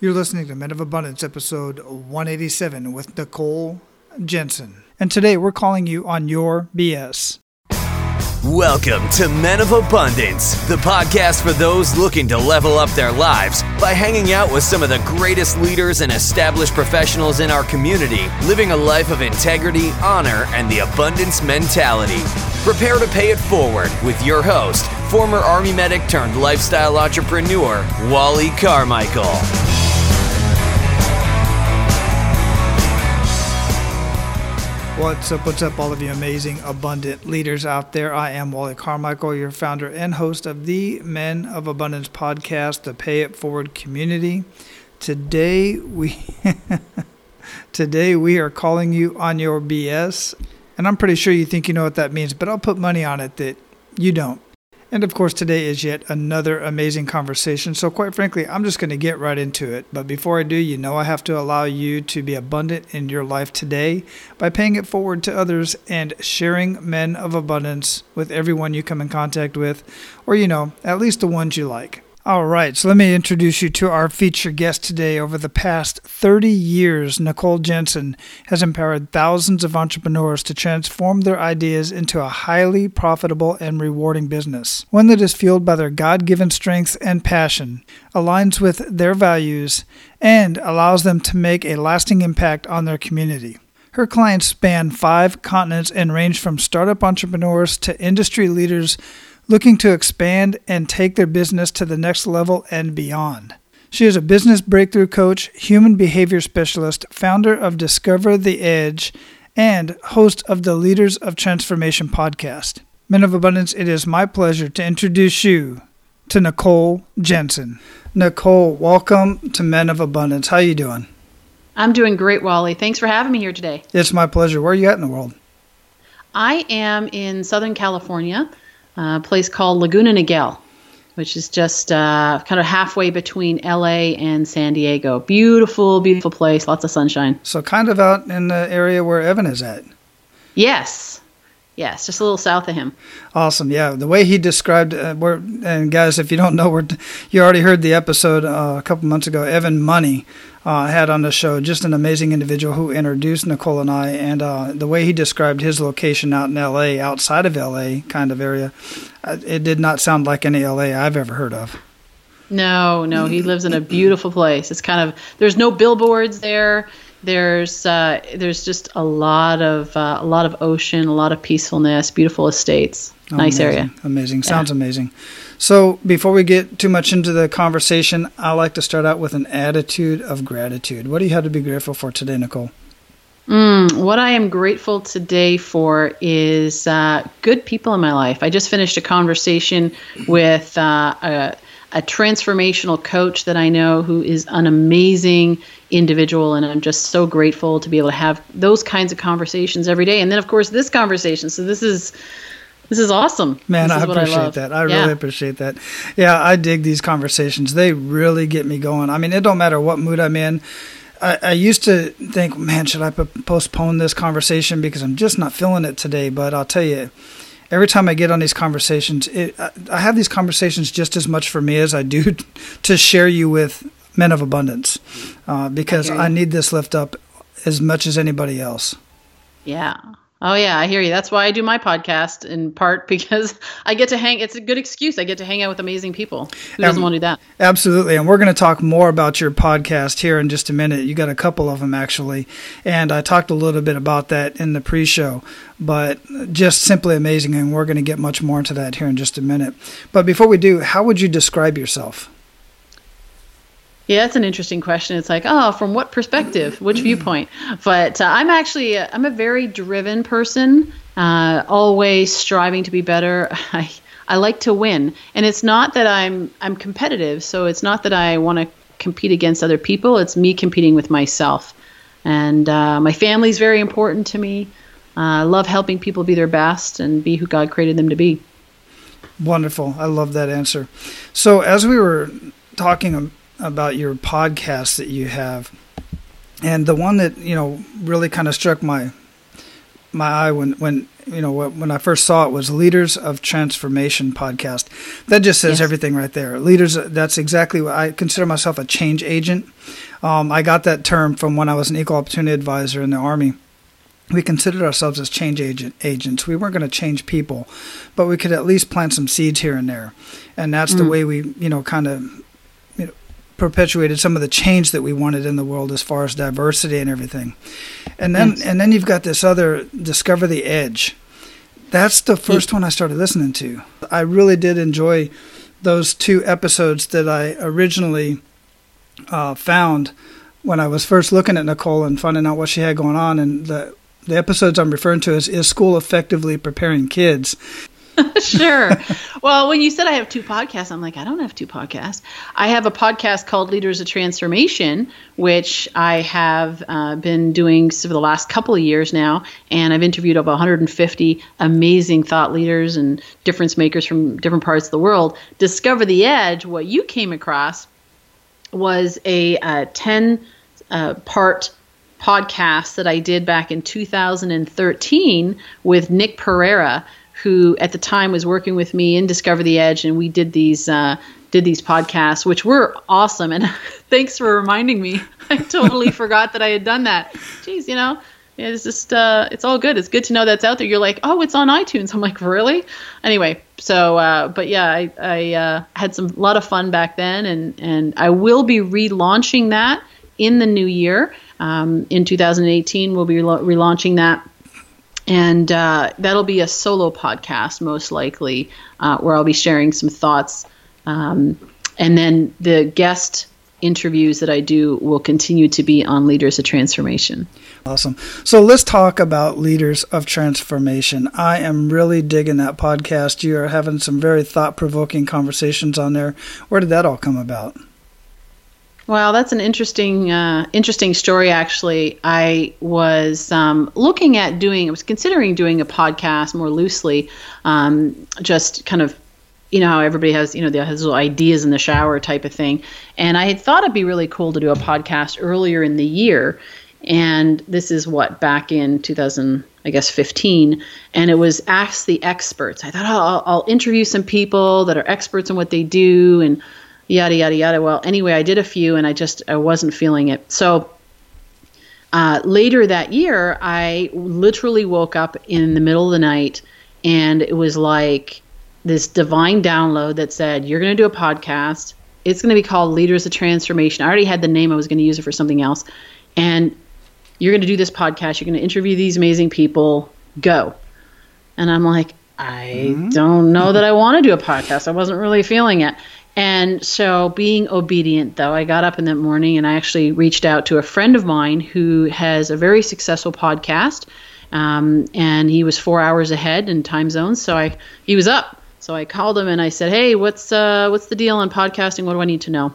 You're listening to Men of Abundance, episode 187 with Nicole Jensen. And today we're calling you on your BS. Welcome to Men of Abundance, the podcast for those looking to level up their lives by hanging out with some of the greatest leaders and established professionals in our community, living a life of integrity, honor, and the abundance mentality. Prepare to pay it forward with your host, former Army medic turned lifestyle entrepreneur, Wally Carmichael. What's up? What's up, all of you amazing, abundant leaders out there? I am Wally Carmichael, your founder and host of the Men of Abundance podcast, the Pay It Forward community. Today we today we are calling you on your BS, and I'm pretty sure you think you know what that means, but I'll put money on it that you don't. And of course, today is yet another amazing conversation. So, quite frankly, I'm just going to get right into it. But before I do, you know I have to allow you to be abundant in your life today by paying it forward to others and sharing men of abundance with everyone you come in contact with, or, you know, at least the ones you like. All right, so let me introduce you to our featured guest today. Over the past 30 years, Nicole Jensen has empowered thousands of entrepreneurs to transform their ideas into a highly profitable and rewarding business, one that is fueled by their God given strength and passion, aligns with their values, and allows them to make a lasting impact on their community. Her clients span five continents and range from startup entrepreneurs to industry leaders looking to expand and take their business to the next level and beyond. She is a business breakthrough coach, human behavior specialist, founder of Discover the Edge, and host of the Leaders of Transformation podcast. Men of Abundance, it is my pleasure to introduce you to Nicole Jensen. Nicole, welcome to Men of Abundance. How are you doing? I'm doing great, Wally. Thanks for having me here today. It's my pleasure. Where are you at in the world? I am in Southern California a place called Laguna Niguel, which is just uh, kind of halfway between LA and San Diego. Beautiful, beautiful place, lots of sunshine. So, kind of out in the area where Evan is at. Yes. Yes, just a little south of him. Awesome. Yeah, the way he described, uh, we're, and guys, if you don't know, we're, you already heard the episode uh, a couple months ago. Evan Money uh, had on the show. Just an amazing individual who introduced Nicole and I, and uh, the way he described his location out in L.A., outside of L.A. kind of area, uh, it did not sound like any L.A. I've ever heard of. No, no, he lives in a beautiful place. It's kind of there's no billboards there. There's uh, there's just a lot of uh, a lot of ocean, a lot of peacefulness, beautiful estates. Oh, nice amazing, area. Amazing. Sounds yeah. amazing. So, before we get too much into the conversation, I like to start out with an attitude of gratitude. What do you have to be grateful for today, Nicole? Mm, what I am grateful today for is uh, good people in my life. I just finished a conversation with uh, a, a transformational coach that I know who is an amazing individual, and I'm just so grateful to be able to have those kinds of conversations every day. And then, of course, this conversation. So, this is this is awesome. Man, I appreciate I that. I yeah. really appreciate that. Yeah, I dig these conversations. They really get me going. I mean, it don't matter what mood I'm in. I, I used to think, man, should I postpone this conversation because I'm just not feeling it today? But I'll tell you, every time I get on these conversations, it, I, I have these conversations just as much for me as I do to share you with men of abundance uh, because I, I need this lift up as much as anybody else. Yeah. Oh yeah, I hear you. That's why I do my podcast in part because I get to hang. It's a good excuse. I get to hang out with amazing people. Who doesn't um, want to do that? Absolutely. And we're going to talk more about your podcast here in just a minute. You got a couple of them actually, and I talked a little bit about that in the pre-show. But just simply amazing, and we're going to get much more into that here in just a minute. But before we do, how would you describe yourself? Yeah, that's an interesting question. It's like, oh, from what perspective, which viewpoint? But uh, I'm actually, uh, I'm a very driven person, uh, always striving to be better. I, I like to win, and it's not that I'm, I'm competitive. So it's not that I want to compete against other people. It's me competing with myself, and uh, my family is very important to me. Uh, I love helping people be their best and be who God created them to be. Wonderful. I love that answer. So as we were talking about your podcast that you have, and the one that you know really kind of struck my my eye when when you know when I first saw it was Leaders of Transformation podcast. That just says yes. everything right there. Leaders. That's exactly what I consider myself a change agent. Um, I got that term from when I was an equal opportunity advisor in the army. We considered ourselves as change agent agents. We weren't going to change people, but we could at least plant some seeds here and there, and that's mm. the way we you know kind of perpetuated some of the change that we wanted in the world as far as diversity and everything. And then yes. and then you've got this other discover the edge. That's the first one I started listening to. I really did enjoy those two episodes that I originally uh, found when I was first looking at Nicole and finding out what she had going on. And the the episodes I'm referring to is is school effectively preparing kids. sure. well, when you said I have two podcasts, I'm like, I don't have two podcasts. I have a podcast called Leaders of Transformation, which I have uh, been doing for the last couple of years now. And I've interviewed over 150 amazing thought leaders and difference makers from different parts of the world. Discover the Edge, what you came across was a uh, 10 uh, part podcast that I did back in 2013 with Nick Pereira who at the time was working with me in Discover the Edge, and we did these uh, did these podcasts, which were awesome. And thanks for reminding me. I totally forgot that I had done that. Jeez, you know, it's just uh, it's all good. It's good to know that's out there. You're like, oh, it's on iTunes. I'm like, really? Anyway, so uh, but yeah, I, I uh, had some a lot of fun back then, and and I will be relaunching that in the new year. Um, in 2018, we'll be relaunching that and uh, that'll be a solo podcast most likely uh, where i'll be sharing some thoughts. Um, and then the guest interviews that i do will continue to be on leaders of transformation. Awesome. So let's talk about leaders of transformation. I am really digging that podcast. You are having some very thought-provoking conversations on there. Where did that all come about well, that's an interesting, uh, interesting story. Actually, I was um, looking at doing. I was considering doing a podcast more loosely, um, just kind of, you know, how everybody has, you know, they has little ideas in the shower type of thing. And I had thought it'd be really cool to do a podcast earlier in the year. And this is what back in 2000, I guess 15, and it was ask the experts. I thought oh, I'll, I'll interview some people that are experts in what they do and yada yada yada. Well, anyway, I did a few and I just I wasn't feeling it. So uh, later that year, I literally woke up in the middle of the night and it was like this divine download that said, You're going to do a podcast. It's going to be called Leaders of Transformation. I already had the name, I was going to use it for something else. And you're going to do this podcast. You're going to interview these amazing people. Go. And I'm like, I mm-hmm. don't know that I want to do a podcast. I wasn't really feeling it. And so, being obedient, though, I got up in that morning and I actually reached out to a friend of mine who has a very successful podcast. Um, and he was four hours ahead in time zones, so I he was up. So I called him and I said, "Hey, what's uh, what's the deal on podcasting? What do I need to know?"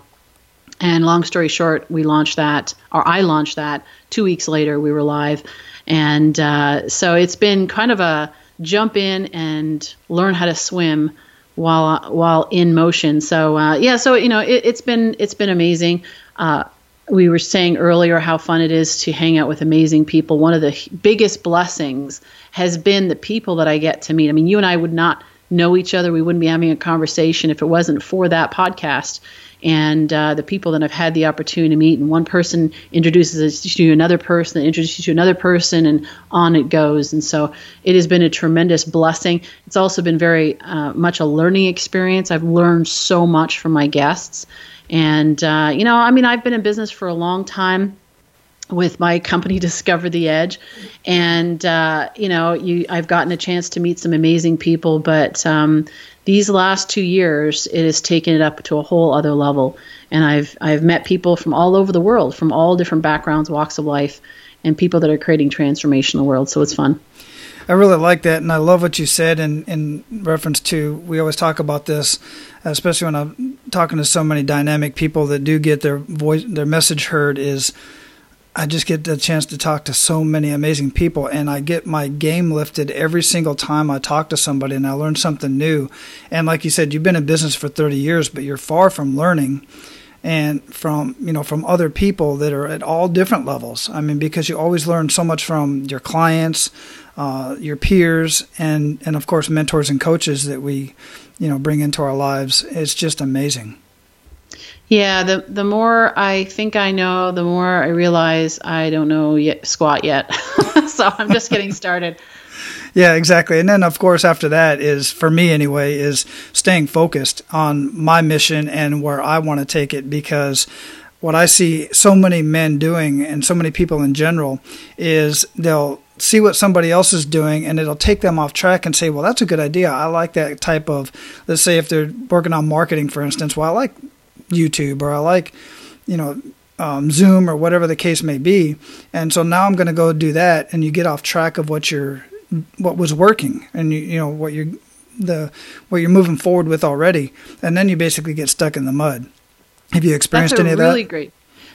And long story short, we launched that, or I launched that. Two weeks later, we were live, and uh, so it's been kind of a jump in and learn how to swim while while in motion. So uh, yeah, so you know it, has been it's been amazing. Uh, we were saying earlier how fun it is to hang out with amazing people. One of the biggest blessings has been the people that I get to meet. I mean, you and I would not know each other. We wouldn't be having a conversation if it wasn't for that podcast and uh, the people that I've had the opportunity to meet. And one person introduces us to another person, that introduces you to another person, and on it goes. And so it has been a tremendous blessing. It's also been very uh, much a learning experience. I've learned so much from my guests. And, uh, you know, I mean, I've been in business for a long time with my company discover the edge and uh, you know you i've gotten a chance to meet some amazing people but um, these last two years it has taken it up to a whole other level and i've i've met people from all over the world from all different backgrounds walks of life and people that are creating transformational world so it's fun I really like that, and I love what you said in, in reference to. We always talk about this, especially when I'm talking to so many dynamic people that do get their voice, their message heard. Is I just get the chance to talk to so many amazing people, and I get my game lifted every single time I talk to somebody, and I learn something new. And like you said, you've been in business for 30 years, but you're far from learning and from you know from other people that are at all different levels. I mean, because you always learn so much from your clients, uh, your peers, and and of course mentors and coaches that we, you know, bring into our lives. It's just amazing. Yeah, the the more I think I know, the more I realize I don't know yet, squat yet. so I'm just getting started. yeah, exactly. And then of course after that is for me anyway is staying focused on my mission and where I want to take it because what I see so many men doing and so many people in general is they'll see what somebody else is doing and it'll take them off track and say, well, that's a good idea. I like that type of, let's say if they're working on marketing, for instance, well, I like YouTube or I like, you know, um, Zoom or whatever the case may be. And so now I'm going to go do that. And you get off track of what you're, what was working and you, you know, what you're, the, what you're moving forward with already. And then you basically get stuck in the mud. Have you experienced any of that? really great.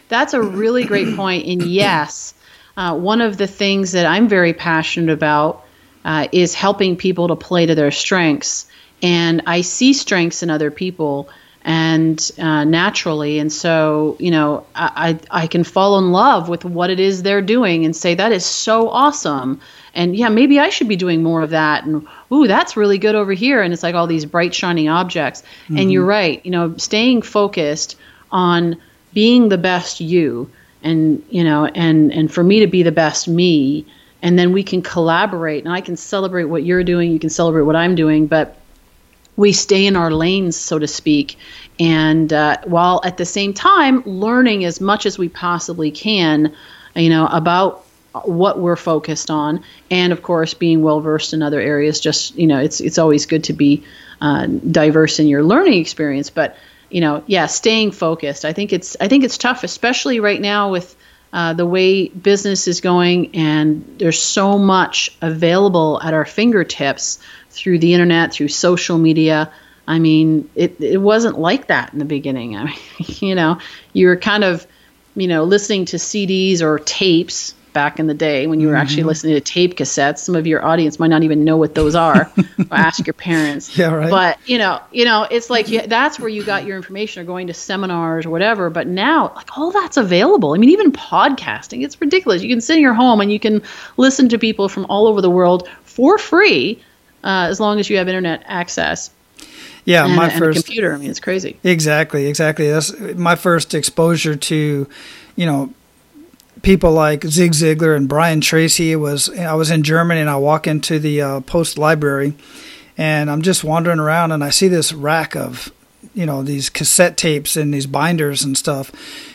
That's a really great point. And yes, uh, one of the things that I'm very passionate about uh, is helping people to play to their strengths. And I see strengths in other people and uh, naturally. And so, you know, I, I, I can fall in love with what it is they're doing and say, that is so awesome. And yeah, maybe I should be doing more of that. And ooh, that's really good over here. And it's like all these bright, shining objects. Mm-hmm. And you're right, you know, staying focused on being the best you and you know and and for me to be the best me and then we can collaborate and I can celebrate what you're doing you can celebrate what I'm doing but we stay in our lanes so to speak and uh, while at the same time learning as much as we possibly can you know about what we're focused on and of course being well versed in other areas just you know it's it's always good to be uh, diverse in your learning experience but you know, yeah, staying focused. I think it's I think it's tough, especially right now with uh, the way business is going, and there's so much available at our fingertips through the internet, through social media. I mean, it it wasn't like that in the beginning. I mean, you know, you were kind of, you know, listening to CDs or tapes back in the day when you were mm-hmm. actually listening to tape cassettes. Some of your audience might not even know what those are. ask your parents. Yeah, right. But you know, you know, it's like you, that's where you got your information, or going to seminars or whatever. But now, like all that's available. I mean, even podcasting, it's ridiculous. You can sit in your home and you can listen to people from all over the world for free, uh, as long as you have internet access. Yeah, and, my and first computer. I mean, it's crazy. Exactly, exactly. That's my first exposure to, you know, people like Zig Ziglar and Brian Tracy. It was I was in Germany and I walk into the uh, post library, and I'm just wandering around and I see this rack of you know these cassette tapes and these binders and stuff,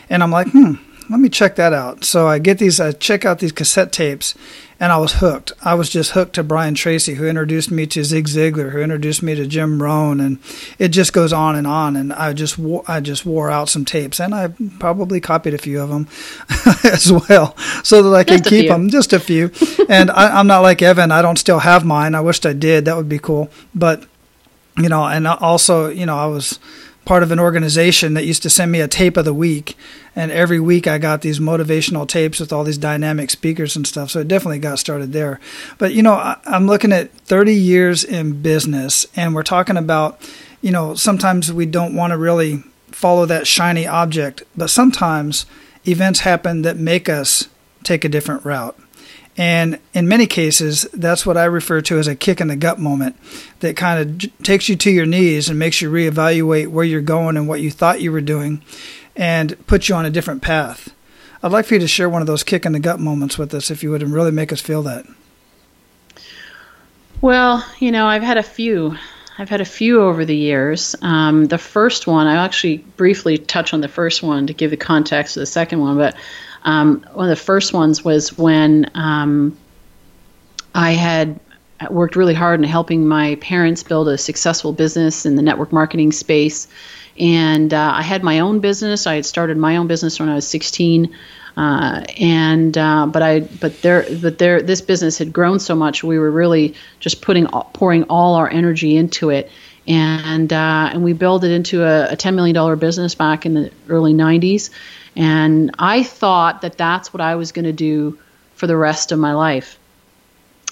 and I'm like, hmm, let me check that out. So I get these, I check out these cassette tapes, and I was hooked. I was just hooked to Brian Tracy, who introduced me to Zig Ziglar, who introduced me to Jim Rohn, and it just goes on and on. And I just wore, I just wore out some tapes, and I probably copied a few of them as well, so that I could keep them, just a few. and I, I'm not like Evan; I don't still have mine. I wished I did. That would be cool. But you know, and also, you know, I was part of an organization that used to send me a tape of the week. And every week I got these motivational tapes with all these dynamic speakers and stuff. So it definitely got started there. But you know I, am looking at 30 years in business and we're talking about you know sometimes we don't want to really follow that shiny object but sometimes events happen that make us take a different route and in many cases, that's what I refer to as a kick in the gut moment that kind of j- takes you to your knees and makes you reevaluate where you're going and what you thought you were doing and puts you on a different path. I'd like for you to share one of those kick in the gut moments with us if you would and really make us feel that. Well, you know, I've had a few. I've had a few over the years. Um, the first one, I'll actually briefly touch on the first one to give the context of the second one, but um, one of the first ones was when um, I had worked really hard in helping my parents build a successful business in the network marketing space. And uh, I had my own business. I had started my own business when I was 16. Uh, and uh, but I but there but there this business had grown so much we were really just putting pouring all our energy into it and uh, and we built it into a, a $10 million business back in the early 90s and I thought that that's what I was going to do for the rest of my life.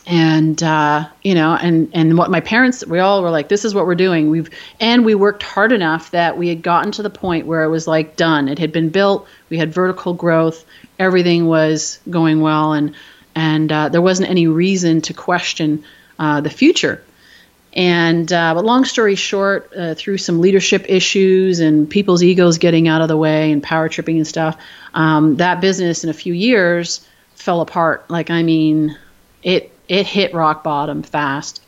And uh, you know, and and what my parents, we all were like, this is what we're doing. We've and we worked hard enough that we had gotten to the point where it was like done. It had been built. We had vertical growth. Everything was going well, and and uh, there wasn't any reason to question uh, the future. And uh, but long story short, uh, through some leadership issues and people's egos getting out of the way and power tripping and stuff, um, that business in a few years fell apart. Like I mean, it it hit rock bottom fast.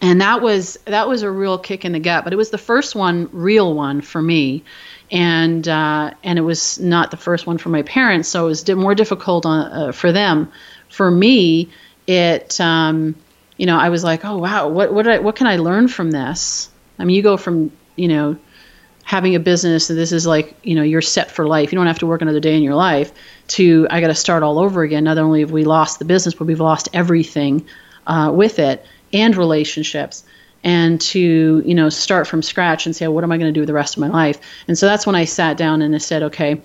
And that was that was a real kick in the gut, but it was the first one, real one for me, and uh, and it was not the first one for my parents, so it was more difficult on, uh, for them. For me, it um, you know I was like, oh wow, what what I, what can I learn from this? I mean, you go from you know having a business and this is like you know you're set for life. You don't have to work another day in your life. To I got to start all over again. Not only have we lost the business, but we've lost everything uh, with it and relationships and to you know start from scratch and say what am i going to do the rest of my life and so that's when i sat down and i said okay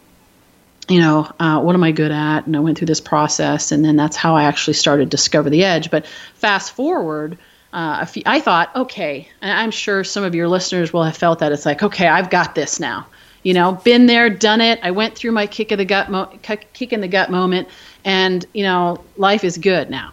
you know uh, what am i good at and i went through this process and then that's how i actually started discover the edge but fast forward uh, I thought, okay, I'm sure some of your listeners will have felt that it's like, okay, I've got this now. You know, been there, done it. I went through my kick of the gut, mo- kick in the gut moment, and you know, life is good now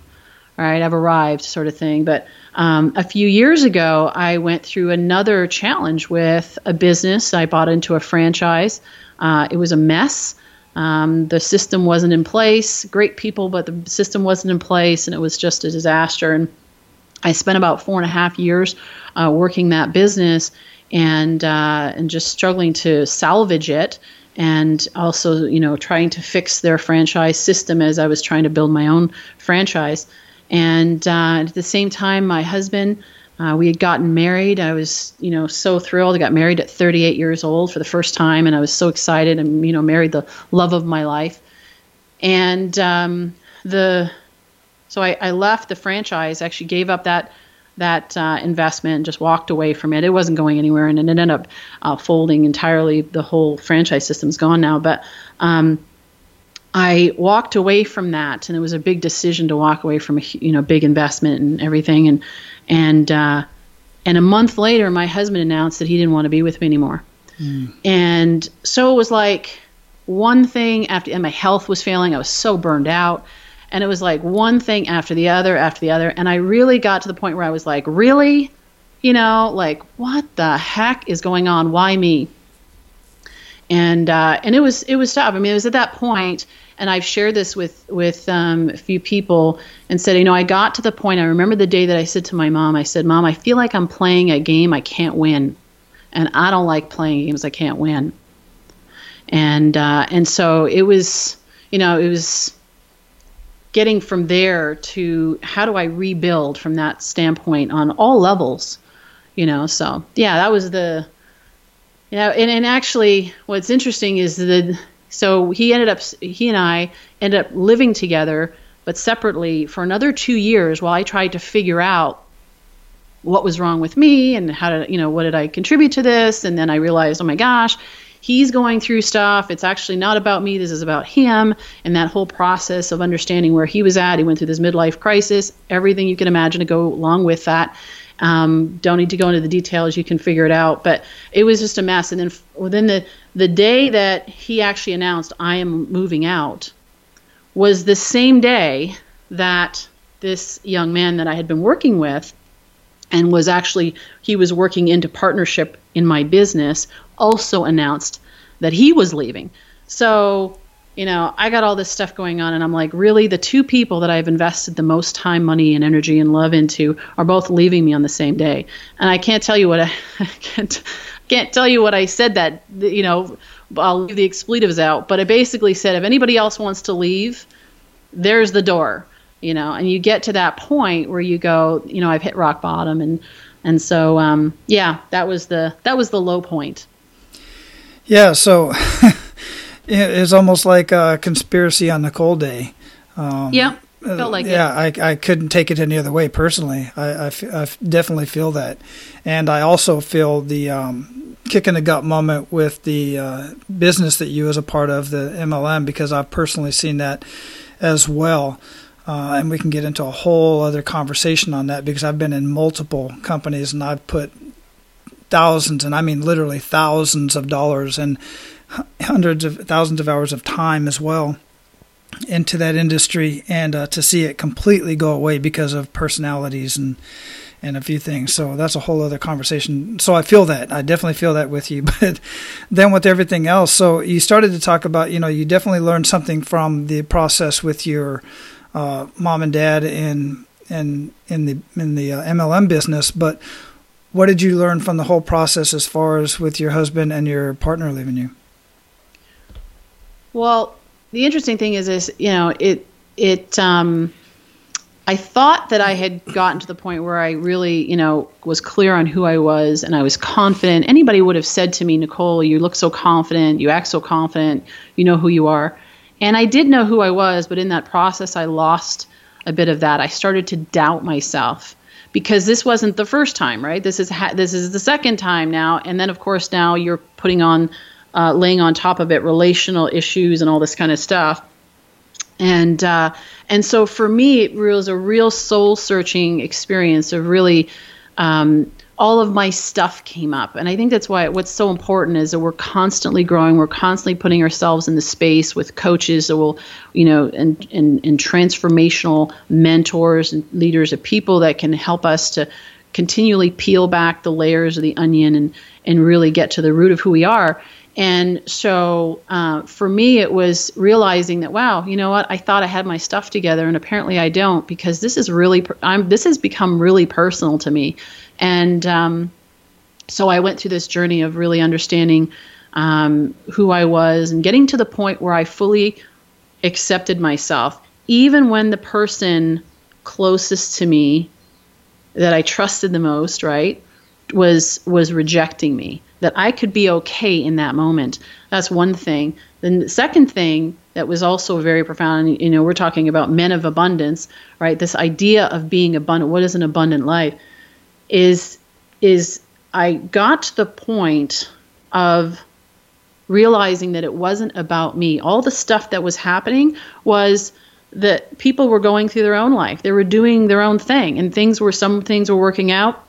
all right, I've arrived, sort of thing. But um, a few years ago, I went through another challenge with a business. I bought into a franchise. Uh, it was a mess. Um, the system wasn't in place. Great people, but the system wasn't in place, and it was just a disaster. And I spent about four and a half years uh, working that business and uh, and just struggling to salvage it and also you know trying to fix their franchise system as I was trying to build my own franchise. And uh, at the same time, my husband, uh, we had gotten married. I was, you know, so thrilled. I got married at 38 years old for the first time, and I was so excited. And you know, married the love of my life. And um, the, so I, I left the franchise. Actually, gave up that that uh, investment just walked away from it. It wasn't going anywhere, and it ended up uh, folding entirely. The whole franchise system's gone now. But um, I walked away from that, and it was a big decision to walk away from a you know big investment and everything. And and uh, and a month later, my husband announced that he didn't want to be with me anymore. Mm. And so it was like one thing after, and my health was failing. I was so burned out, and it was like one thing after the other after the other. And I really got to the point where I was like, really, you know, like what the heck is going on? Why me? And uh, and it was it was tough. I mean, it was at that point, and I've shared this with with um, a few people and said, you know, I got to the point. I remember the day that I said to my mom, I said, Mom, I feel like I'm playing a game I can't win, and I don't like playing games I can't win. And uh, and so it was, you know, it was getting from there to how do I rebuild from that standpoint on all levels, you know. So yeah, that was the yeah, and, and actually, what's interesting is that so he ended up he and I ended up living together, but separately for another two years while I tried to figure out what was wrong with me and how to you know what did I contribute to this, and then I realized, oh my gosh, he's going through stuff. It's actually not about me. This is about him and that whole process of understanding where he was at. He went through this midlife crisis, everything you can imagine to go along with that. Um, don't need to go into the details; you can figure it out. But it was just a mess. And then within the the day that he actually announced I am moving out was the same day that this young man that I had been working with and was actually he was working into partnership in my business also announced that he was leaving. So you know, I got all this stuff going on, and I'm like, really, the two people that I've invested the most time, money, and energy and love into are both leaving me on the same day. And I can't tell you what I, I can't can't tell you what I said that you know I'll leave the expletives out, but I basically said if anybody else wants to leave, there's the door, you know, and you get to that point where you go, you know, I've hit rock bottom, and and so um, yeah, that was the that was the low point. Yeah, so it's almost like a conspiracy on the cold Day. Um, yeah, felt like yeah, it. I, I couldn't take it any other way personally. I, I, f- I definitely feel that. And I also feel the um, kick in the gut moment with the uh, business that you was a part of, the MLM, because I've personally seen that as well. Uh, and we can get into a whole other conversation on that because I've been in multiple companies and I've put thousands, and I mean literally thousands of dollars and hundreds of thousands of hours of time as well into that industry and uh, to see it completely go away because of personalities and and a few things. So that's a whole other conversation. So I feel that. I definitely feel that with you. But then with everything else, so you started to talk about, you know, you definitely learned something from the process with your uh, mom and dad in in in the in the uh, MLM business, but what did you learn from the whole process as far as with your husband and your partner leaving you? Well, the interesting thing is, is you know, it it um, I thought that I had gotten to the point where I really, you know, was clear on who I was and I was confident. Anybody would have said to me, Nicole, you look so confident, you act so confident, you know who you are. And I did know who I was, but in that process, I lost a bit of that. I started to doubt myself because this wasn't the first time, right? This is ha- this is the second time now, and then of course now you're putting on, uh, laying on top of it relational issues and all this kind of stuff. And uh, and so for me it was a real soul searching experience of really um, all of my stuff came up. And i think that's why what's so important is that we're constantly growing. We're constantly putting ourselves in the space with coaches that will you know and, and, and transformational mentors and leaders of people that can help us to continually peel back the layers of the onion and and really get to the root of who we are and so uh, for me, it was realizing that wow, you know what? I thought I had my stuff together, and apparently I don't because this is really I'm this has become really personal to me, and um, so I went through this journey of really understanding um, who I was and getting to the point where I fully accepted myself, even when the person closest to me that I trusted the most, right, was was rejecting me that I could be okay in that moment. That's one thing. Then the second thing that was also very profound, you know, we're talking about men of abundance, right? This idea of being abundant, what is an abundant life? Is is I got to the point of realizing that it wasn't about me. All the stuff that was happening was that people were going through their own life. They were doing their own thing and things were some things were working out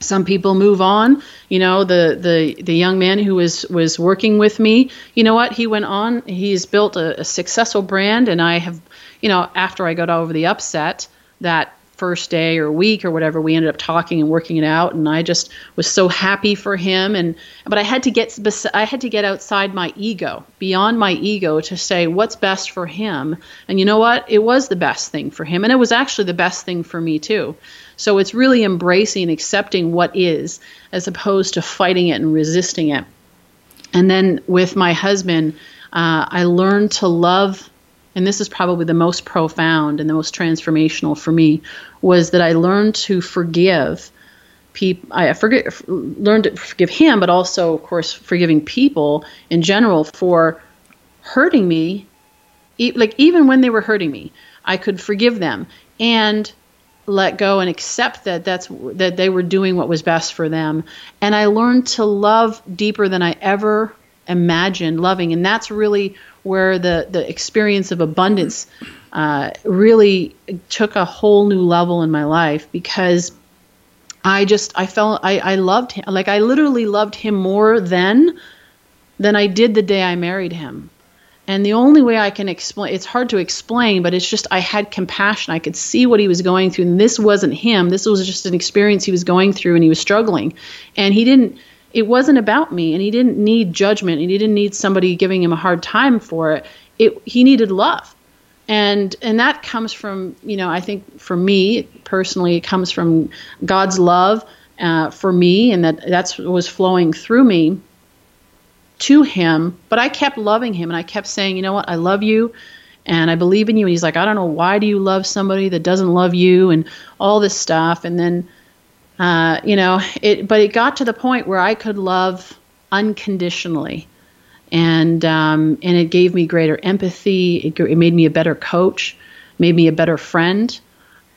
some people move on. You know the the the young man who was was working with me you know what? He went on. He's built a, a successful brand. And i have you know after i got over the upset that first day or week or whatever we ended up talking and working it out. And i just was so happy for him. And but i had to get i had to get outside my ego beyond my ego to say what's best for him. And you know what? It was the best thing for him. And it was actually the best thing for me too so it's really embracing accepting what is as opposed to fighting it and resisting it. And then with my husband, uh, I learned to love, and this is probably the most profound and the most transformational for me, was that I learned to forgive people. I forget, learned to forgive him, but also, of course, forgiving people in general for hurting me. like even when they were hurting me, I could forgive them. And let go and accept that that's that they were doing what was best for them. And i learned to love deeper than i ever imagined loving. And that's really where the the experience of abundance uh, really took a whole new level in my life because i just i felt i i loved him like i literally loved him more then than i did the day i married him and the only way I can explain it's hard to explain, but it's just I had compassion. I could see what he was going through. And this wasn't him. This was just an experience he was going through and he was struggling. And he didn't it wasn't about me and he didn't need judgment and he didn't need somebody giving him a hard time for it. It he needed love. And and that comes from, you know, I think for me personally, it comes from God's love uh, for me and that that's was flowing through me to him, but I kept loving him and I kept saying, you know what, I love you and I believe in you. And he's like, I don't know, why do you love somebody that doesn't love you and all this stuff. And then, uh, you know, it, but it got to the point where I could love unconditionally. And, um, and it gave me greater empathy. It, it made me a better coach, made me a better friend.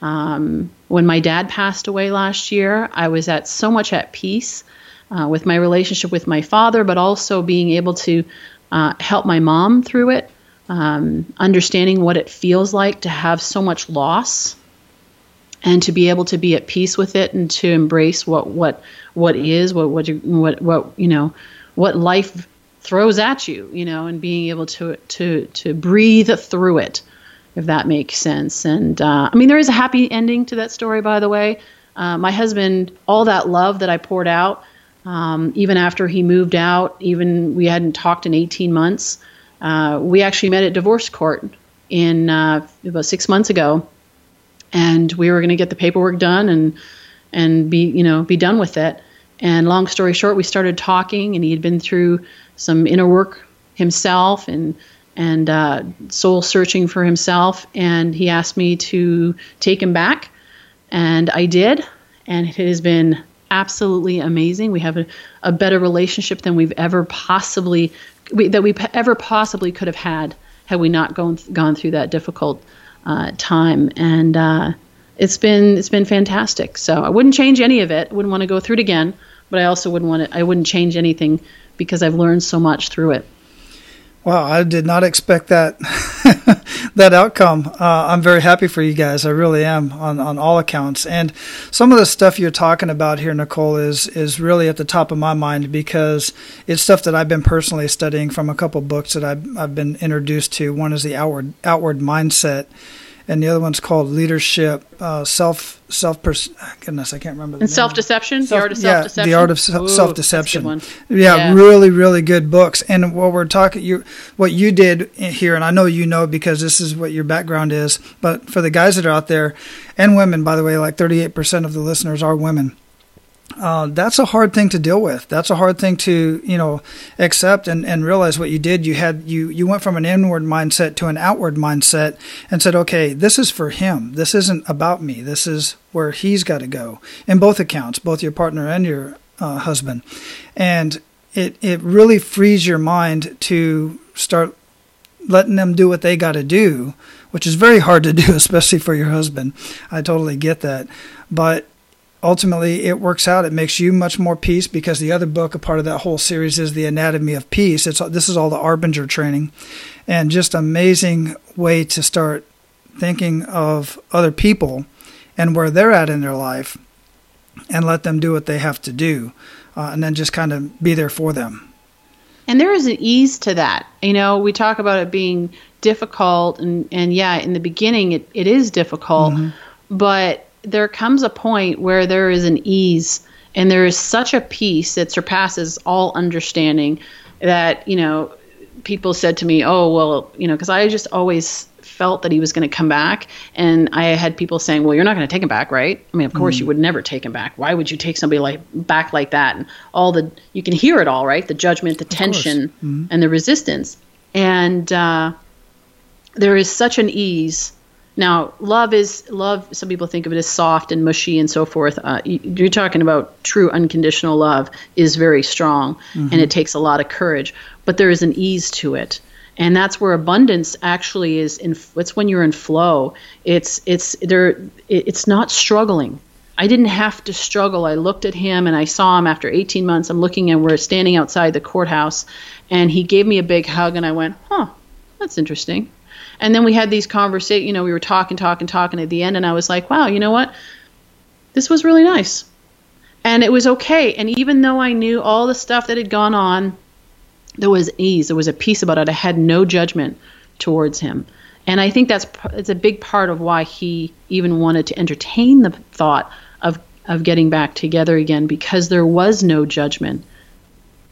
Um, when my dad passed away last year, I was at so much at peace uh, with my relationship with my father, but also being able to uh, help my mom through it, um, understanding what it feels like to have so much loss, and to be able to be at peace with it and to embrace what what what is what what you, what what you know what life throws at you, you know, and being able to to to breathe through it, if that makes sense. And uh, I mean, there is a happy ending to that story, by the way. Uh, my husband, all that love that I poured out, um, even after he moved out, even we hadn't talked in 18 months. Uh, we actually met at divorce court in uh, about six months ago, and we were going to get the paperwork done and and be you know be done with it. And long story short, we started talking, and he had been through some inner work himself and and uh, soul searching for himself. And he asked me to take him back, and I did. And it has been absolutely amazing. We have a, a better relationship than we've ever possibly we, that we ever possibly could have had had we not gone gone through that difficult uh, time. And uh, it's been it's been fantastic. So I wouldn't change any of it. I wouldn't want to go through it again, but I also wouldn't want to. I wouldn't change anything because I've learned so much through it. Wow, I did not expect that that outcome. Uh, I'm very happy for you guys. I really am on, on all accounts. And some of the stuff you're talking about here, Nicole, is is really at the top of my mind because it's stuff that I've been personally studying from a couple books that I've I've been introduced to. One is the outward outward mindset and the other one's called leadership, uh, self self pers- goodness, I can't remember. and self deception, the art of self deception. Yeah, the art of self deception. Yeah, yeah, really, really good books. And what we're talking, you what you did here, and I know you know because this is what your background is. But for the guys that are out there, and women, by the way, like 38% of the listeners are women uh, that's a hard thing to deal with. That's a hard thing to you know accept and, and realize what you did. You had you you went from an inward mindset to an outward mindset and said, okay, this is for him. This isn't about me. This is where he's got to go in both accounts, both your partner and your uh, husband, and it it really frees your mind to start letting them do what they got to do, which is very hard to do, especially for your husband. I totally get that, but ultimately it works out. It makes you much more peace because the other book, a part of that whole series, is the Anatomy of Peace. It's this is all the Arbinger training, and just amazing way to start thinking of other people and where they're at in their life, and let them do what they have to do, uh, and then just kind of be there for them. And there is an ease to that. You know, we talk about it being difficult, and and yeah, in the beginning it, it is difficult, mm-hmm. but there comes a point where there is an ease and there is such a peace that surpasses all understanding that you know people said to me oh well you know because i just always felt that he was going to come back. And i had people saying well you're not going to take him back right? I mean of course mm. you would never take him back. Why would you take somebody like back like that? And all the you can hear it all right? The judgment the tension mm-hmm. and the resistance. And uh, there is such an ease now, love is love. Some people think of it as soft and mushy and so forth. Uh, you're talking about true unconditional love is very strong, mm-hmm. and it takes a lot of courage. But there is an ease to it, and that's where abundance actually is. In it's when you're in flow. It's it's there. It's not struggling. I didn't have to struggle. I looked at him and I saw him after 18 months. I'm looking and we're standing outside the courthouse, and he gave me a big hug, and I went, "Huh, that's interesting." And then we had these conversations, you know, we were talking, talking, talking at the end, and I was like, wow, you know what? This was really nice. And it was okay. And even though I knew all the stuff that had gone on, there was ease, there was a peace about it. I had no judgment towards him. And I think that's it's a big part of why he even wanted to entertain the thought of of getting back together again because there was no judgment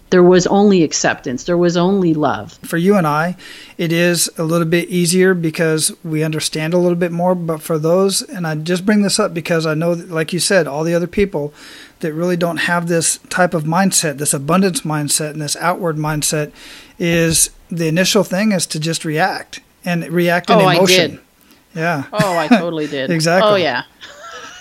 there was only acceptance. There was only love. For you and i it is a little bit easier because we understand a little bit more but for those and i just bring this up because i know that, like you said all the other people that really don't have this type of mindset this abundance mindset and this outward mindset is the initial thing is to just react and react in oh, emotion. oh, emotion. I did. yeah. Oh i totally did. Exactly. Oh yeah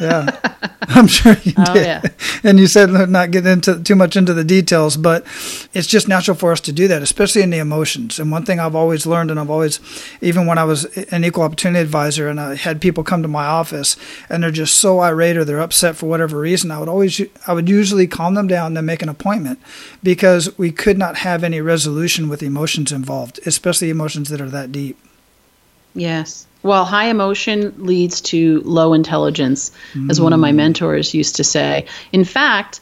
yeah, I'm sure you oh, did. Yeah. And you said not get into too much into the details, but it's just natural for us to do that, especially in the emotions. And one thing I've always learned, and I've always, even when I was an equal opportunity advisor, and I had people come to my office and they're just so irate or they're upset for whatever reason, I would always, I would usually calm them down and then make an appointment because we could not have any resolution with emotions involved, especially emotions that are that deep. Yes. Well, high emotion leads to low intelligence, mm. as one of my mm. mentors used to say. In fact,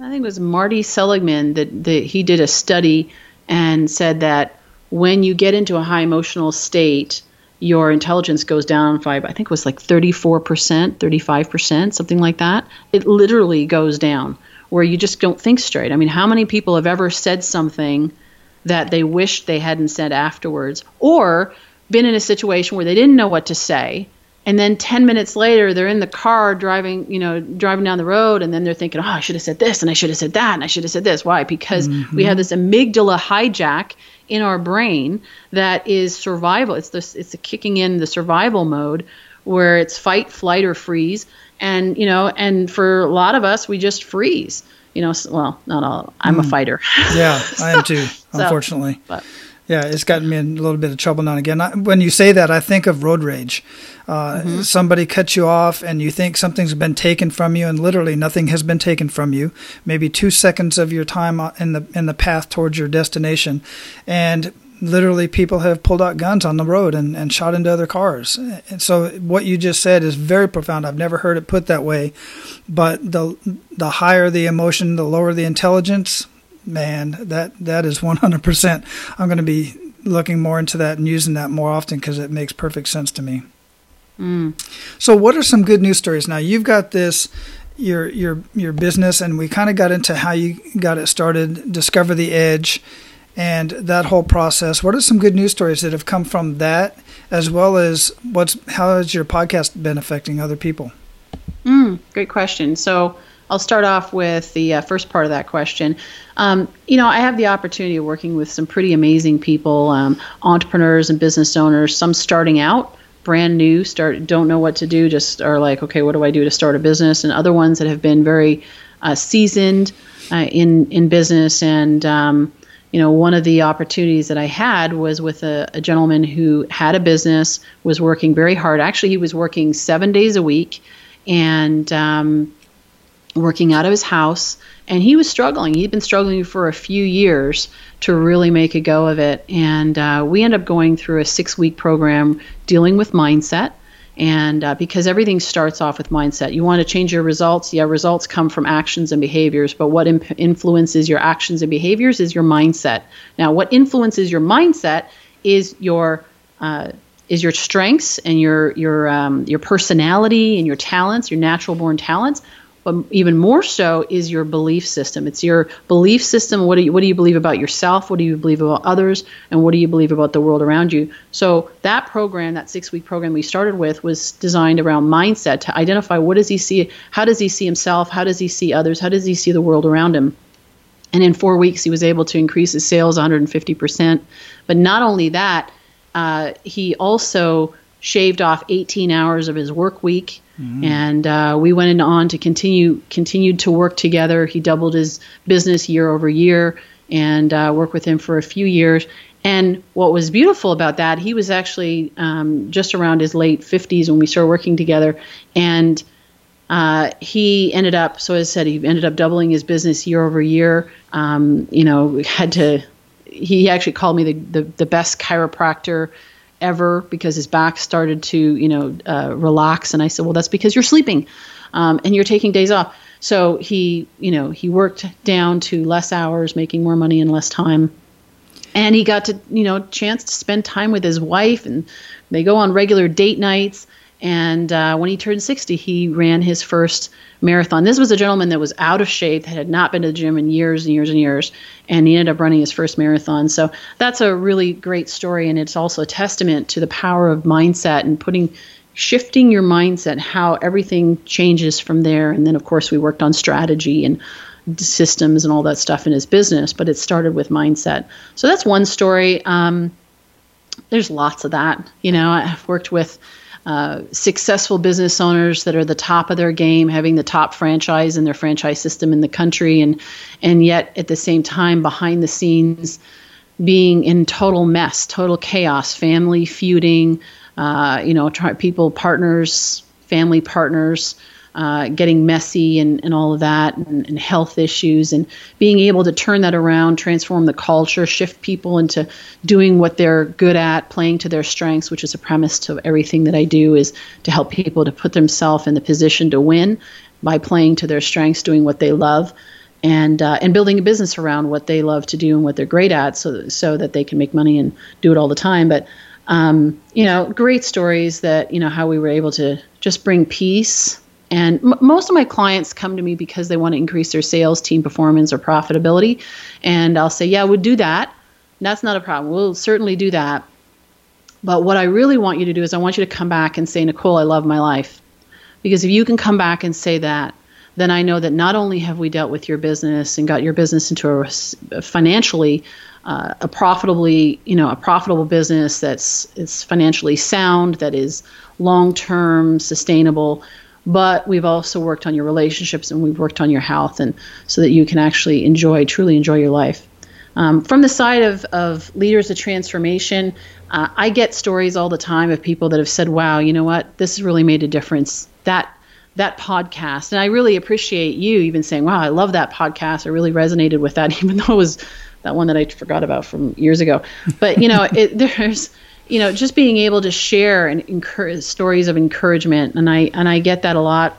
I think it was Marty Seligman that, that he did a study and said that when you get into a high emotional state, your intelligence goes down by I think it was like 34%, 35%, something like that. It literally goes down where you just don't think straight. I mean, how many people have ever said something that they wished they hadn't said afterwards or been in a situation where they didn't know what to say and then 10 minutes later they're in the car driving you know driving down the road and then they're thinking oh i should have said this and i should have said that and i should have said this. Why? Because mm-hmm. we have this amygdala hijack in our brain that is survival. It's this it's a kicking in the survival mode where it's fight flight or freeze and you know and for a lot of us we just freeze. You know well not all. I'm mm. a fighter. Yeah so, i am too unfortunately. so, but yeah, it's gotten me in a little bit of trouble now and again. I, when you say that, I think of road rage. Uh, mm-hmm. Somebody cuts you off, and you think something's been taken from you, and literally nothing has been taken from you. Maybe two seconds of your time in the in the path towards your destination, and literally people have pulled out guns on the road and, and shot into other cars. And so what you just said is very profound. I've never heard it put that way. But the the higher the emotion, the lower the intelligence, man, that that is 100%. I'm going to be looking more into that and using that more often because it makes perfect sense to me. Mm. So, what are some good news stories? Now, you've got this your your your business, and we kind of got into how you got it started. Discover the edge, and that whole process. What are some good news stories that have come from that, as well as what's how has your podcast been affecting other people? Mm, great question. So I'll start off with the uh, first part of that question. Um, you know, I have the opportunity of working with some pretty amazing people, um, entrepreneurs and business owners, some starting out brand new, start don't know what to do, just are like, okay, what do I do to start a business? And other ones that have been very uh, seasoned uh, in in business. And um, you know, one of the opportunities that I had was with a, a gentleman who had a business, was working very hard. Actually, he was working seven days a week, and um, working out of his house and he was struggling. He'd been struggling for a few years to really make a go of it and uh, we ended up going through a six week program dealing with mindset and uh, because everything starts off with mindset. You want to change your results yeah results come from actions and behaviors but what imp- influences your actions and behaviors is your mindset. Now what influences your mindset is your uh, is your strengths and your your um, your personality and your talents, your natural born talents but even more so is your belief system. It's your belief system. What do you what do you believe about yourself? What do you believe about others? And what do you believe about the world around you? So that program, that six week program we started with, was designed around mindset to identify what does he see, how does he see himself, how does he see others, how does he see the world around him. And in four weeks, he was able to increase his sales 150%. But not only that, uh, he also shaved off 18 hours of his work week Mm-hmm. And uh, we went on to continue continued to work together. He doubled his business year over year, and uh, worked with him for a few years. And what was beautiful about that, he was actually um, just around his late 50s when we started working together, and uh, he ended up. So as I said, he ended up doubling his business year over year. Um, you know, had to. He actually called me the, the, the best chiropractor ever because his back started to, you know, uh, relax. And I said, well, that's because you're sleeping um, and you're taking days off. So he, you know, he worked down to less hours, making more money in less time. And he got to, you know, chance to spend time with his wife, and they go on regular date nights. And uh, when he turned 60, he ran his first marathon. This was a gentleman that was out of shape, that had not been to the gym in years and years and years, and he ended up running his first marathon. So that's a really great story, and it's also a testament to the power of mindset and putting shifting your mindset, how everything changes from there. And then, of course, we worked on strategy and systems and all that stuff in his business, but it started with mindset. So that's one story. Um, there's lots of that. You know, I've worked with uh, successful business owners that are the top of their game, having the top franchise in their franchise system in the country, and and yet at the same time behind the scenes being in total mess, total chaos, family feuding, uh, you know, try, people partners, family partners uh, getting messy and, and all of that, and, and, health issues, and being able to turn that around, transform the culture, shift people into doing what they're good at, playing to their strengths, which is a premise to everything that I do, is to help people to put themselves in the position to win by playing to their strengths, doing what they love. and uh, and building a business around what they love to do and what they're great at, so so that they can make money and do it all the time. But um, you know, great stories that you know how we were able to just bring peace. And m- most of my clients come to me because they want to increase their sales team performance or profitability, and I'll say, yeah, we'll do that. That's not a problem. We'll certainly do that. But what I really want you to do is I want you to come back and say, Nicole, I love my life. Because if you can come back and say that, then I know that not only have we dealt with your business and got your business into a financially uh, a profitably, you know, a profitable business that's is financially sound, that is long-term, sustainable. But we've also worked on your relationships and we've worked on your health, and so that you can actually enjoy, truly enjoy your life. Um, from the side of, of leaders of transformation, uh, I get stories all the time of people that have said, "Wow, you know what? This has really made a difference." That that podcast. And I really appreciate you even saying, wow, I love that podcast. I really resonated with that, even though it was that one that I forgot about from years ago. But, you know, it, there's, you know, just being able to share and stories of encouragement. And I, and I get that a lot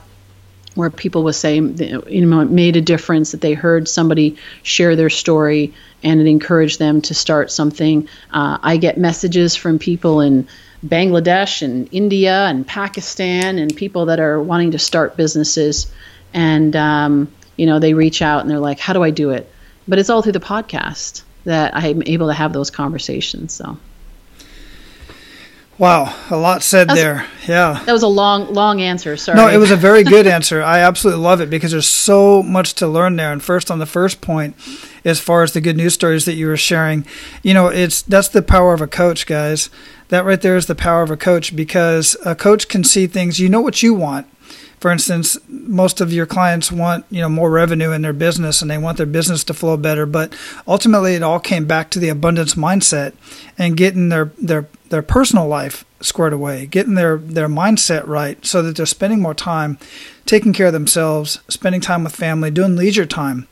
where people will say, you know, it made a difference that they heard somebody share their story and it encouraged them to start something. Uh, I get messages from people in Bangladesh and India and Pakistan and people that are wanting to start businesses. And, um, you know, they reach out and they're like, how do I do it? But it's all through the podcast that I'm able to have those conversations. So. Wow, a lot said was, there. Yeah. That was a long, long answer. Sorry. No, it was a very good answer. I absolutely love it because there's so much to learn there. And first, on the first point, as far as the good news stories that you were sharing, you know, it's that's the power of a coach, guys. That right there is the power of a coach because a coach can see things. You know what you want. For instance, most of your clients want you know more revenue in their business and they want their business to flow better. But ultimately, it all came back to the abundance mindset and getting their their their personal life squared away, getting their their mindset right, so that they're spending more time taking care of themselves, spending time with family, doing leisure time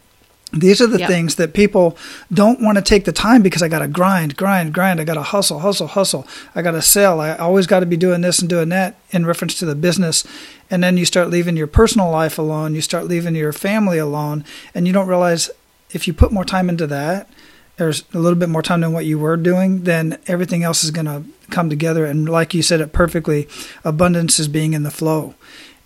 these are the yep. things that people don't want to take the time because I got to grind, grind, grind. I got to hustle, hustle, hustle. I got to sell. I always got to be doing this and doing that in reference to the business. And then you start leaving your personal life alone. You start leaving your family alone. And you don't realize if you put more time into that, there's a little bit more time than what you were doing, then everything else is going to come together. And like you said it perfectly, abundance is being in the flow.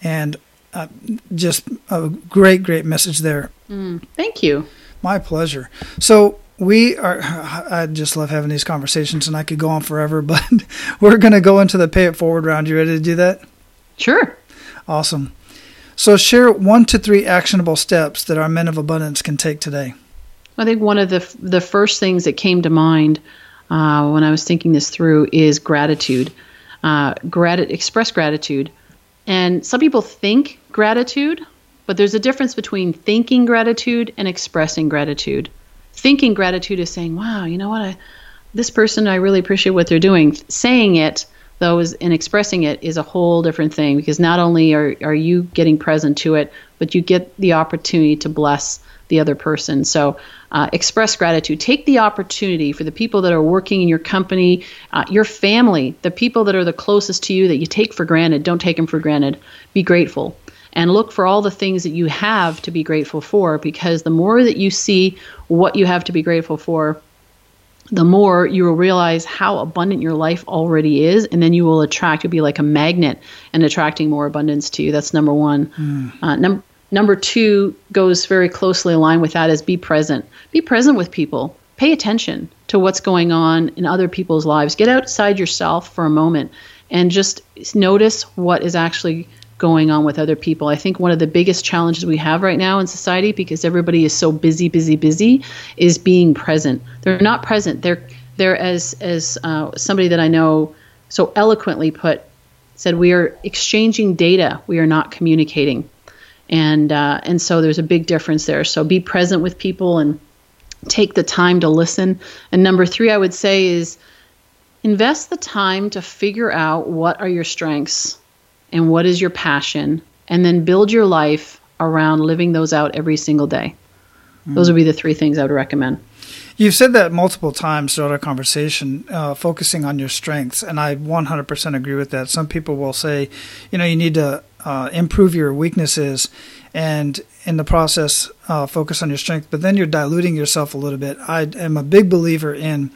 And uh, just a great, great message there. Mm, thank you. My pleasure. So we are. I just love having these conversations, and I could go on forever. But we're going to go into the pay it forward round. You ready to do that? Sure. Awesome. So share one to three actionable steps that our men of abundance can take today. I think one of the the first things that came to mind uh, when I was thinking this through is gratitude. Uh, grat- express gratitude and some people think gratitude, but there's a difference between thinking gratitude and expressing gratitude. Thinking gratitude is saying, wow, you know what? I, this person, I really appreciate what they're doing. Saying it, though, is, and expressing it is a whole different thing because not only are, are you getting present to it, but you get the opportunity to bless the other person. So uh, express gratitude. Take the opportunity for the people that are working in your company, uh, your family, the people that are the closest to you that you take for granted. Don't take them for granted. Be grateful. And look for all the things that you have to be grateful for because the more that you see what you have to be grateful for, the more you will realize how abundant your life already is, and then you will attract. You'll be like a magnet and attracting more abundance to you. That's number one. Mm. Uh, number Number two goes very closely aligned with that is be present. Be present with people. Pay attention to what's going on in other people's lives. Get outside yourself for a moment and just notice what is actually going on with other people. I think one of the biggest challenges we have right now in society because everybody is so busy, busy, busy is being present. They're not present. They're they're as as uh, somebody that I know so eloquently put said we are exchanging data. We are not communicating and uh, and so there's a big difference there. So be present with people and take the time to listen. And number three, I would say is invest the time to figure out what are your strengths and what is your passion, and then build your life around living those out every single day. Mm. Those would be the three things I would recommend. You've said that multiple times throughout our conversation, uh, focusing on your strengths, and I 100% agree with that. Some people will say, you know, you need to uh, improve your weaknesses, and in the process uh, focus on your strength, but then you're diluting yourself a little bit. I am a big believer in,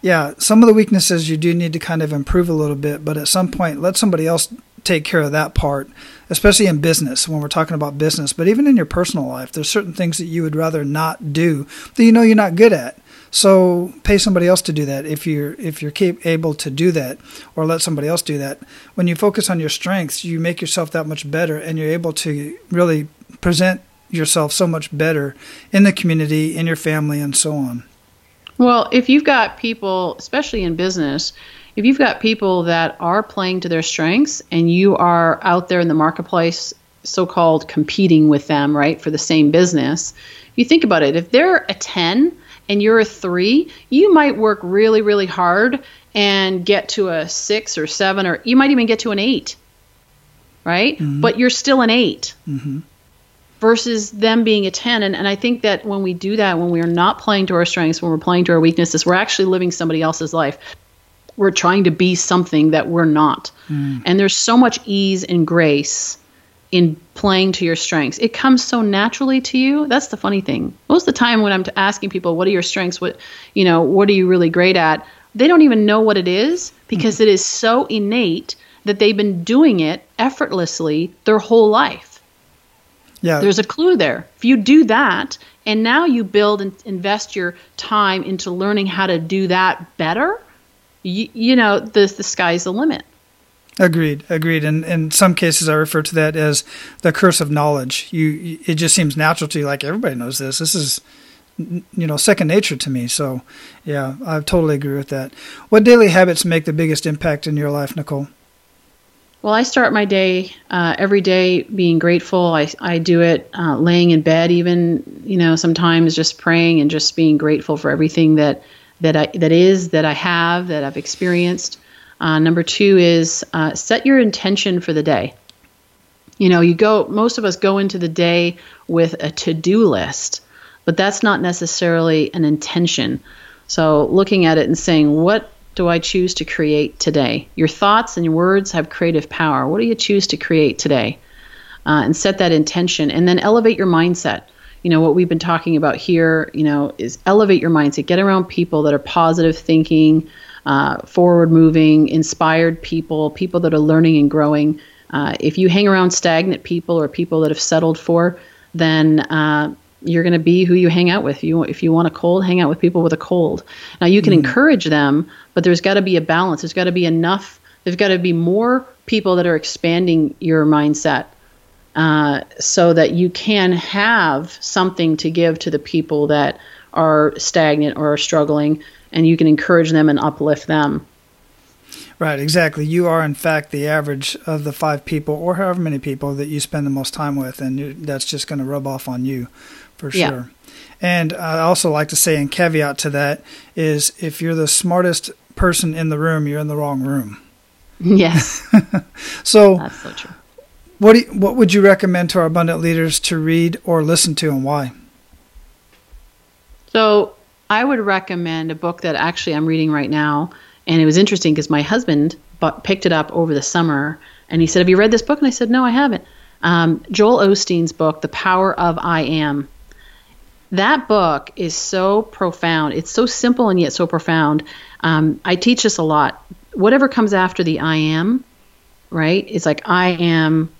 yeah, some of the weaknesses you do need to kind of improve a little bit, but at some point, let somebody else take care of that part, especially in business when we're talking about business. But even in your personal life, there's certain things that you would rather not do that you know you're not good at. So pay somebody else to do that if you're if you're able to do that, or let somebody else do that. When you focus on your strengths, you make yourself that much better, and you're able to really present yourself so much better in the community, in your family, and so on. Well, if you've got people, especially in business, if you've got people that are playing to their strengths and you are out there in the marketplace so called competing with them, right, for the same business, you think about it. If they're a 10 and you're a three, you might work really, really hard and get to a six or seven, or you might even get to an eight, right? Mm-hmm. But you're still an 8 mm-hmm. versus them being a 10. And, and I think that when we do that, when we are not playing to our strengths, when we're playing to our weaknesses, we're actually living somebody else's life. We're trying to be something that we're not. Mm. And there's so much ease and grace in playing to your strengths. It comes so naturally to you. That's the funny thing. Most of the time when I'm asking people, what are your strengths? What, you know, what are you really great at? They don't even know what it is because mm-hmm. it is so innate that they've been doing it effortlessly their whole life. Yeah. There's a clue there. If you do that and now you build and invest your time into learning how to do that better, you, you know, the, the sky's the limit. Agreed, agreed. And in some cases, I refer to that as the curse of knowledge. You, it just seems natural to you, like everybody knows this. This is, you know, second nature to me. So, yeah, I totally agree with that. What daily habits make the biggest impact in your life, Nicole? Well, I start my day uh, every day being grateful. I, I do it uh, laying in bed, even you know sometimes just praying and just being grateful for everything that that I that is that I have that I've experienced. Uh, number two is uh, set your intention for the day. You know, you go, most of us go into the day with a to do list, but that's not necessarily an intention. So, looking at it and saying, what do I choose to create today? Your thoughts and your words have creative power. What do you choose to create today? Uh, and set that intention and then elevate your mindset. You know, what we've been talking about here, you know, is elevate your mindset. Get around people that are positive thinking, uh, forward moving, inspired people, people that are learning and growing. Uh, if you hang around stagnant people or people that have settled for, then uh, you're going to be who you hang out with. If you, if you want a cold, hang out with people with a cold. Now, you can mm. encourage them, but there's got to be a balance. There's got to be enough, there's got to be more people that are expanding your mindset. Uh, so that you can have something to give to the people that are stagnant or are struggling and you can encourage them and uplift them. Right, exactly. You are, in fact, the average of the five people, or however many people that you spend the most time with, and that's just going to rub off on you, for sure. Yeah. And I also like to say, and caveat to that is, if you're the smartest person in the room, you're in the wrong room. Yes. so that's so true. What you, what would you recommend to our abundant leaders to read or listen to, and why? So I would recommend a book that actually I'm reading right now. And it was interesting because my husband picked it up over the summer and he said, Have you read this book? And I said, No, I haven't. Um, Joel Osteen's book, The Power of I Am. That book is so profound. It's so simple and yet so profound. Um, I teach this a lot. Whatever comes after the I am, right? It's like I am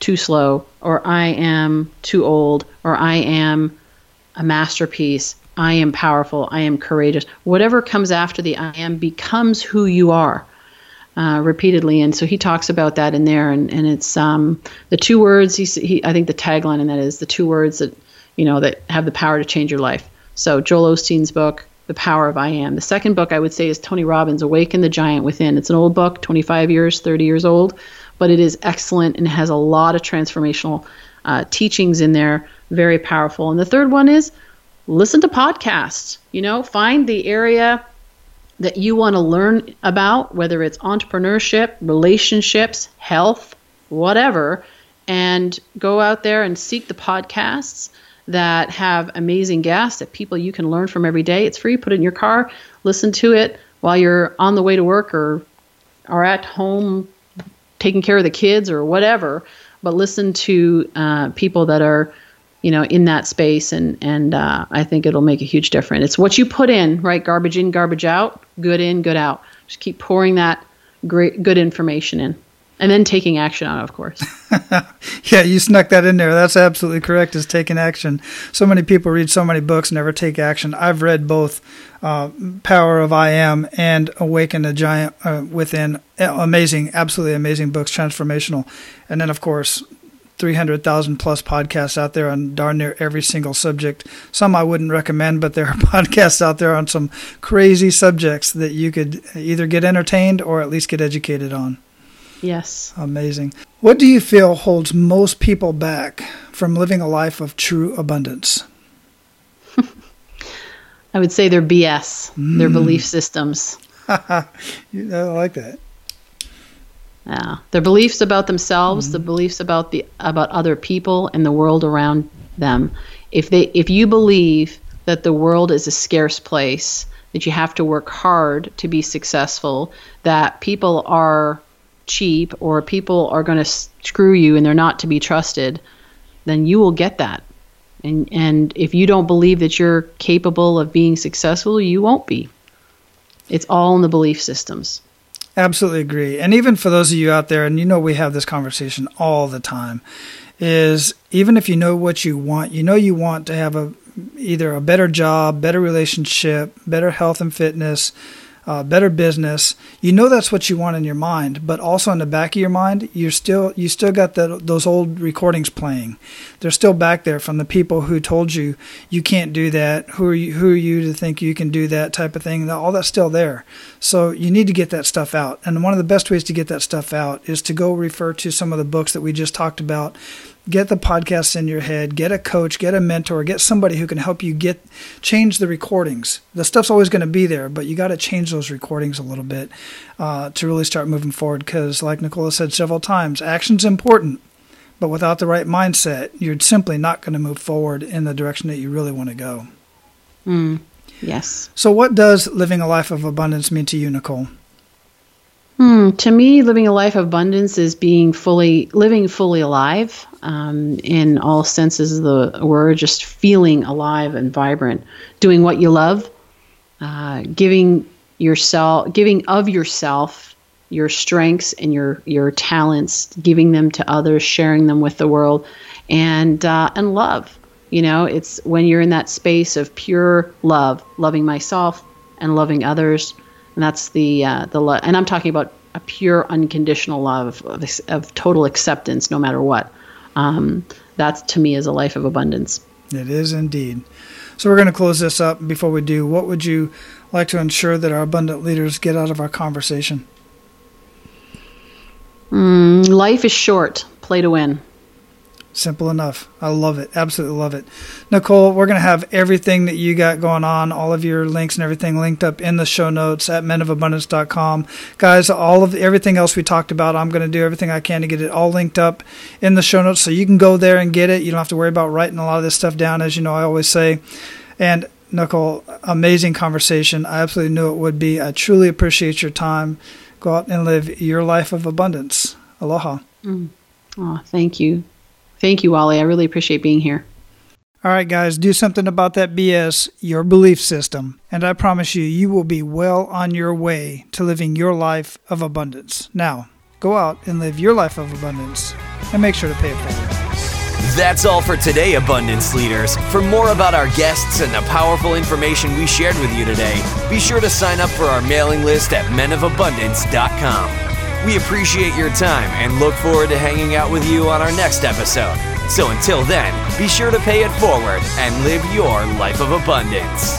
too slow, or I am too old, or I am a masterpiece. I am powerful, I am courageous. Whatever comes after the I am becomes who you are. Uh, repeatedly, and so he talks about that in there, and, and it's um, the two words. He, he, I think the tagline in that is the two words that you know that have the power to change your life. So Joel Osteen's book, The Power of I Am. The second book I would say is Tony Robbins' Awaken the Giant Within. It's an old book, 25 years, 30 years old, but it is excellent and has a lot of transformational uh, teachings in there. Very powerful. And the third one is listen to podcasts. You know, find the area that you want to learn about, whether it's entrepreneurship, relationships, health, whatever, and go out there and seek the podcasts that have amazing guests that people you can learn from every day. It's free. Put it in your car, listen to it while you're on the way to work or are at home taking care of the kids or whatever. But listen to uh, people that are you know, in that space, and and uh, I think it'll make a huge difference. It's what you put in, right? Garbage in, garbage out. Good in, good out. Just keep pouring that great, good information in, and then taking action on of course. yeah, you snuck that in there. That's absolutely correct. Is taking action. So many people read so many books, never take action. I've read both uh, Power of I Am and Awaken a Giant uh, Within. Amazing, absolutely amazing books, transformational. And then, of course, 300,000 plus podcasts out there on darn near every single subject. Some I wouldn't recommend, but there are podcasts out there on some crazy subjects that you could either get entertained or at least get educated on. Yes. Amazing. What do you feel holds most people back from living a life of true abundance? I would say their BS, mm. their belief systems. I like that. Yeah, their beliefs about themselves, mm-hmm. the beliefs about the about other people and the world around them. If they if you believe that the world is a scarce place, that you have to work hard to be successful, that people are cheap or people are going to screw you and they're not to be trusted, then you will get that. And and if you don't believe that you're capable of being successful, you won't be. It's all in the belief systems. Absolutely agree. And even for those of you out there, and you know we have this conversation all the time, is even if you know what you want, you know you want to have a either a better job, better relationship, better health and fitness, uh, better business. You know that's what you want in your mind, but also in the back of your mind, you're still you still got the, those old recordings playing. They're still back there from the people who told you you can't do that. Who are you? Who are you to think you can do that type of thing? All that's still there. So you need to get that stuff out. And one of the best ways to get that stuff out is to go refer to some of the books that we just talked about get the podcasts in your head get a coach get a mentor get somebody who can help you get change the recordings. The stuff's always going to be there but you got to change those recordings a little bit uh, to really start moving forward because like nicola said several times action's important but without the right mindset you're simply not going to move forward in the direction that you really want to go. Mm, yes. So what does living a life of abundance mean to you nicole Hmm, to me, living a life of abundance is being fully, living fully alive um, in all senses of the word, just feeling alive and vibrant, doing what you love, uh, giving yourself, giving of yourself, your strengths and your your talents, giving them to others, sharing them with the world, and uh, and love. You know, it's when you're in that space of pure love, loving myself and loving others and that's the uh, the love. And I'm talking about a pure unconditional love of, of total acceptance, no matter what. Um, that to me is a life of abundance. It is indeed. So we're going to close this up. Before we do, what would you like to ensure that our abundant leaders get out of our conversation? Mm, life is short. Play to win. Simple enough. I love it. Absolutely love it. Nicole, we're going to have everything that you got going on, all of your links and everything linked up in the show notes at menofabundance.com. Guys, all of everything else we talked about, I'm going to do everything I can to get it all linked up in the show notes so you can go there and get it. You don't have to worry about writing a lot of this stuff down, as you know, I always say. And Nicole, amazing conversation. I absolutely knew it would be. I truly appreciate your time. Go out and live your life of abundance. Aloha. Mm. Oh, thank you. Thank you, Wally. I really appreciate being here. All right, guys, do something about that BS, your belief system, and I promise you, you will be well on your way to living your life of abundance. Now, go out and live your life of abundance and make sure to pay it forward. That's all for today, Abundance Leaders. For more about our guests and the powerful information we shared with you today, be sure to sign up for our mailing list at menofabundance.com. We appreciate your time and look forward to hanging out with you on our next episode. So until then, be sure to pay it forward and live your life of abundance.